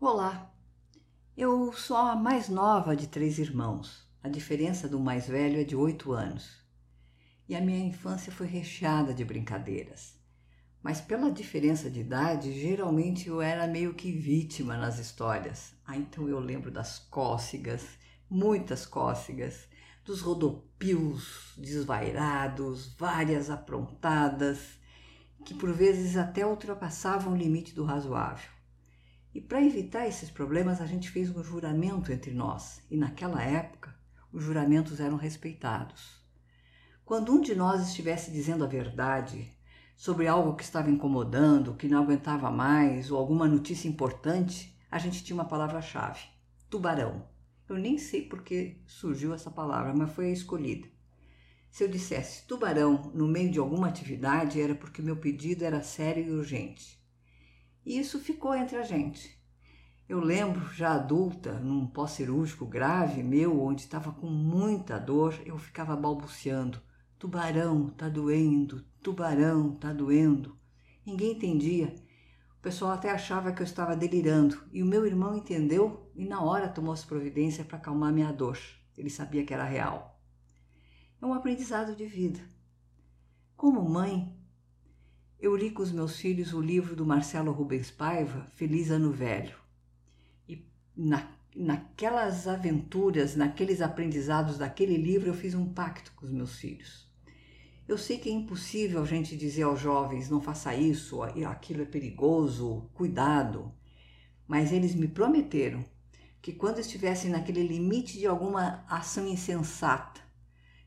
Olá, eu sou a mais nova de três irmãos. A diferença do mais velho é de oito anos. E a minha infância foi recheada de brincadeiras. Mas pela diferença de idade, geralmente eu era meio que vítima nas histórias. Ah, então eu lembro das cócegas, muitas cócegas, dos rodopios desvairados, várias aprontadas, que por vezes até ultrapassavam o limite do razoável. E para evitar esses problemas, a gente fez um juramento entre nós, e naquela época os juramentos eram respeitados. Quando um de nós estivesse dizendo a verdade sobre algo que estava incomodando, que não aguentava mais, ou alguma notícia importante, a gente tinha uma palavra-chave: tubarão. Eu nem sei por que surgiu essa palavra, mas foi a escolhida. Se eu dissesse tubarão no meio de alguma atividade, era porque meu pedido era sério e urgente. E isso ficou entre a gente. Eu lembro, já adulta, num pós-cirúrgico grave meu, onde estava com muita dor, eu ficava balbuciando: tubarão, tá doendo, tubarão, tá doendo. Ninguém entendia. O pessoal até achava que eu estava delirando, e o meu irmão entendeu e na hora tomou as providências para acalmar minha dor. Ele sabia que era real. É um aprendizado de vida. Como mãe, eu li com os meus filhos o livro do Marcelo Rubens Paiva, Feliz Ano Velho. E na, naquelas aventuras, naqueles aprendizados daquele livro, eu fiz um pacto com os meus filhos. Eu sei que é impossível a gente dizer aos jovens: não faça isso, aquilo é perigoso, cuidado. Mas eles me prometeram que quando estivessem naquele limite de alguma ação insensata,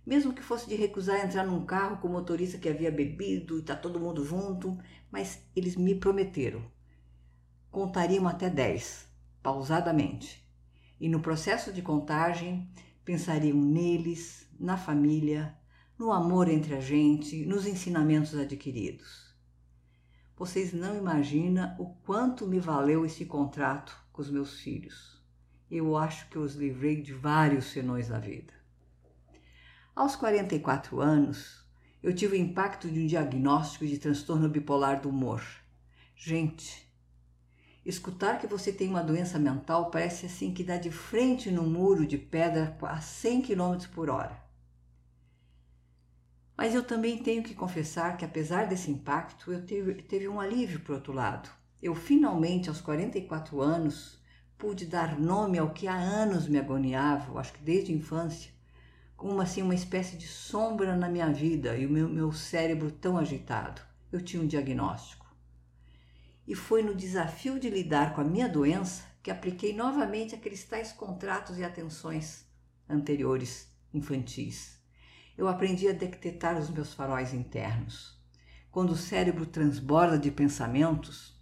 mesmo que fosse de recusar entrar num carro com o motorista que havia bebido e está todo mundo junto, mas eles me prometeram. Contariam até 10, pausadamente. E no processo de contagem, pensariam neles, na família, no amor entre a gente, nos ensinamentos adquiridos. Vocês não imaginam o quanto me valeu esse contrato com os meus filhos. Eu acho que os livrei de vários senões da vida. Aos 44 anos, eu tive o impacto de um diagnóstico de transtorno bipolar do humor. Gente, escutar que você tem uma doença mental parece assim que dá de frente no muro de pedra a 100 km por hora. Mas eu também tenho que confessar que, apesar desse impacto, eu teve, teve um alívio por outro lado. Eu finalmente, aos 44 anos, pude dar nome ao que há anos me agoniava, acho que desde a infância, como assim uma espécie de sombra na minha vida e o meu, meu cérebro tão agitado. Eu tinha um diagnóstico. E foi no desafio de lidar com a minha doença que apliquei novamente aqueles tais contratos e atenções anteriores infantis. Eu aprendi a detectar os meus faróis internos. Quando o cérebro transborda de pensamentos,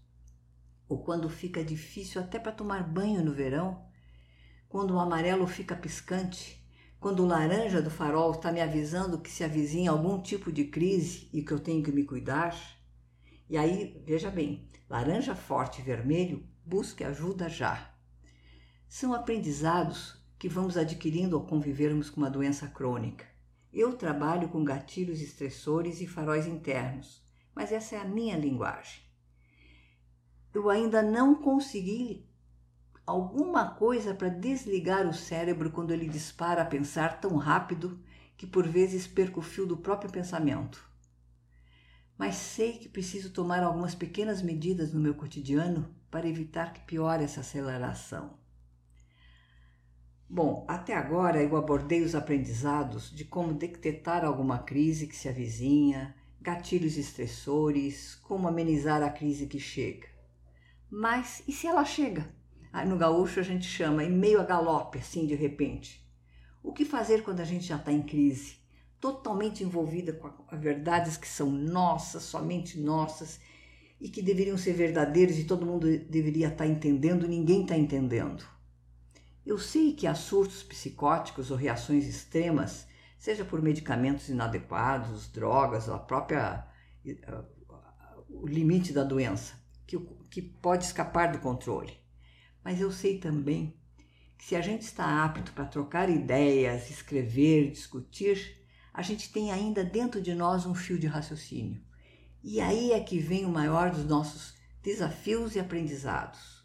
ou quando fica difícil até para tomar banho no verão, quando o amarelo fica piscante quando o laranja do farol está me avisando que se avizinha algum tipo de crise e que eu tenho que me cuidar. E aí, veja bem, laranja forte e vermelho, busque ajuda já. São aprendizados que vamos adquirindo ao convivermos com uma doença crônica. Eu trabalho com gatilhos estressores e faróis internos, mas essa é a minha linguagem. Eu ainda não consegui alguma coisa para desligar o cérebro quando ele dispara a pensar tão rápido que por vezes perco o fio do próprio pensamento. Mas sei que preciso tomar algumas pequenas medidas no meu cotidiano para evitar que piore essa aceleração. Bom, até agora eu abordei os aprendizados de como detectar alguma crise que se avizinha, gatilhos estressores, como amenizar a crise que chega. Mas e se ela chega? No gaúcho a gente chama em meio a galope, assim de repente. O que fazer quando a gente já está em crise? Totalmente envolvida com verdades que são nossas, somente nossas, e que deveriam ser verdadeiras e todo mundo deveria estar tá entendendo, ninguém está entendendo. Eu sei que há surtos psicóticos ou reações extremas, seja por medicamentos inadequados, drogas, ou a própria o limite da doença, que, que pode escapar do controle. Mas eu sei também que se a gente está apto para trocar ideias, escrever, discutir, a gente tem ainda dentro de nós um fio de raciocínio. E aí é que vem o maior dos nossos desafios e aprendizados.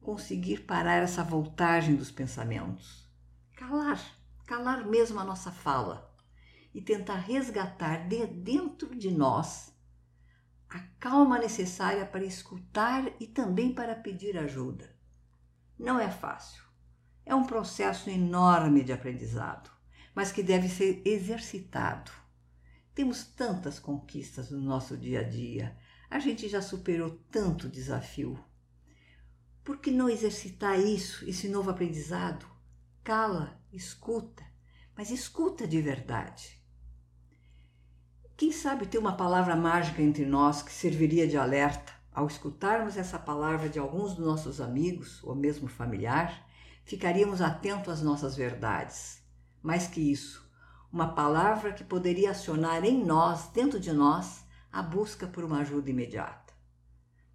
conseguir parar essa voltagem dos pensamentos. Calar, calar mesmo a nossa fala e tentar resgatar de dentro de nós a calma necessária para escutar e também para pedir ajuda. Não é fácil. É um processo enorme de aprendizado, mas que deve ser exercitado. Temos tantas conquistas no nosso dia a dia, a gente já superou tanto desafio. Por que não exercitar isso, esse novo aprendizado? Cala, escuta, mas escuta de verdade. Quem sabe ter uma palavra mágica entre nós que serviria de alerta ao escutarmos essa palavra de alguns dos nossos amigos ou mesmo familiar, ficaríamos atentos às nossas verdades. Mais que isso, uma palavra que poderia acionar em nós, dentro de nós, a busca por uma ajuda imediata.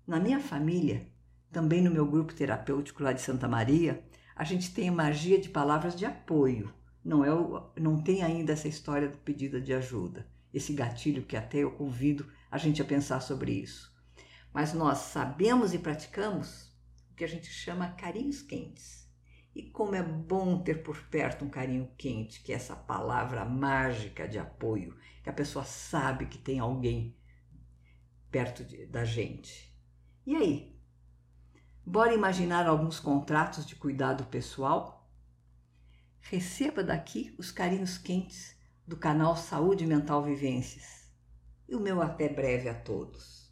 Na minha família, também no meu grupo terapêutico lá de Santa Maria, a gente tem a magia de palavras de apoio. Não é não tem ainda essa história do pedido de ajuda esse gatilho que até eu convido a gente a pensar sobre isso. Mas nós sabemos e praticamos o que a gente chama carinhos quentes. E como é bom ter por perto um carinho quente, que é essa palavra mágica de apoio, que a pessoa sabe que tem alguém perto de, da gente. E aí? Bora imaginar alguns contratos de cuidado pessoal? Receba daqui os carinhos quentes do canal Saúde Mental Vivências. E o meu até breve a todos.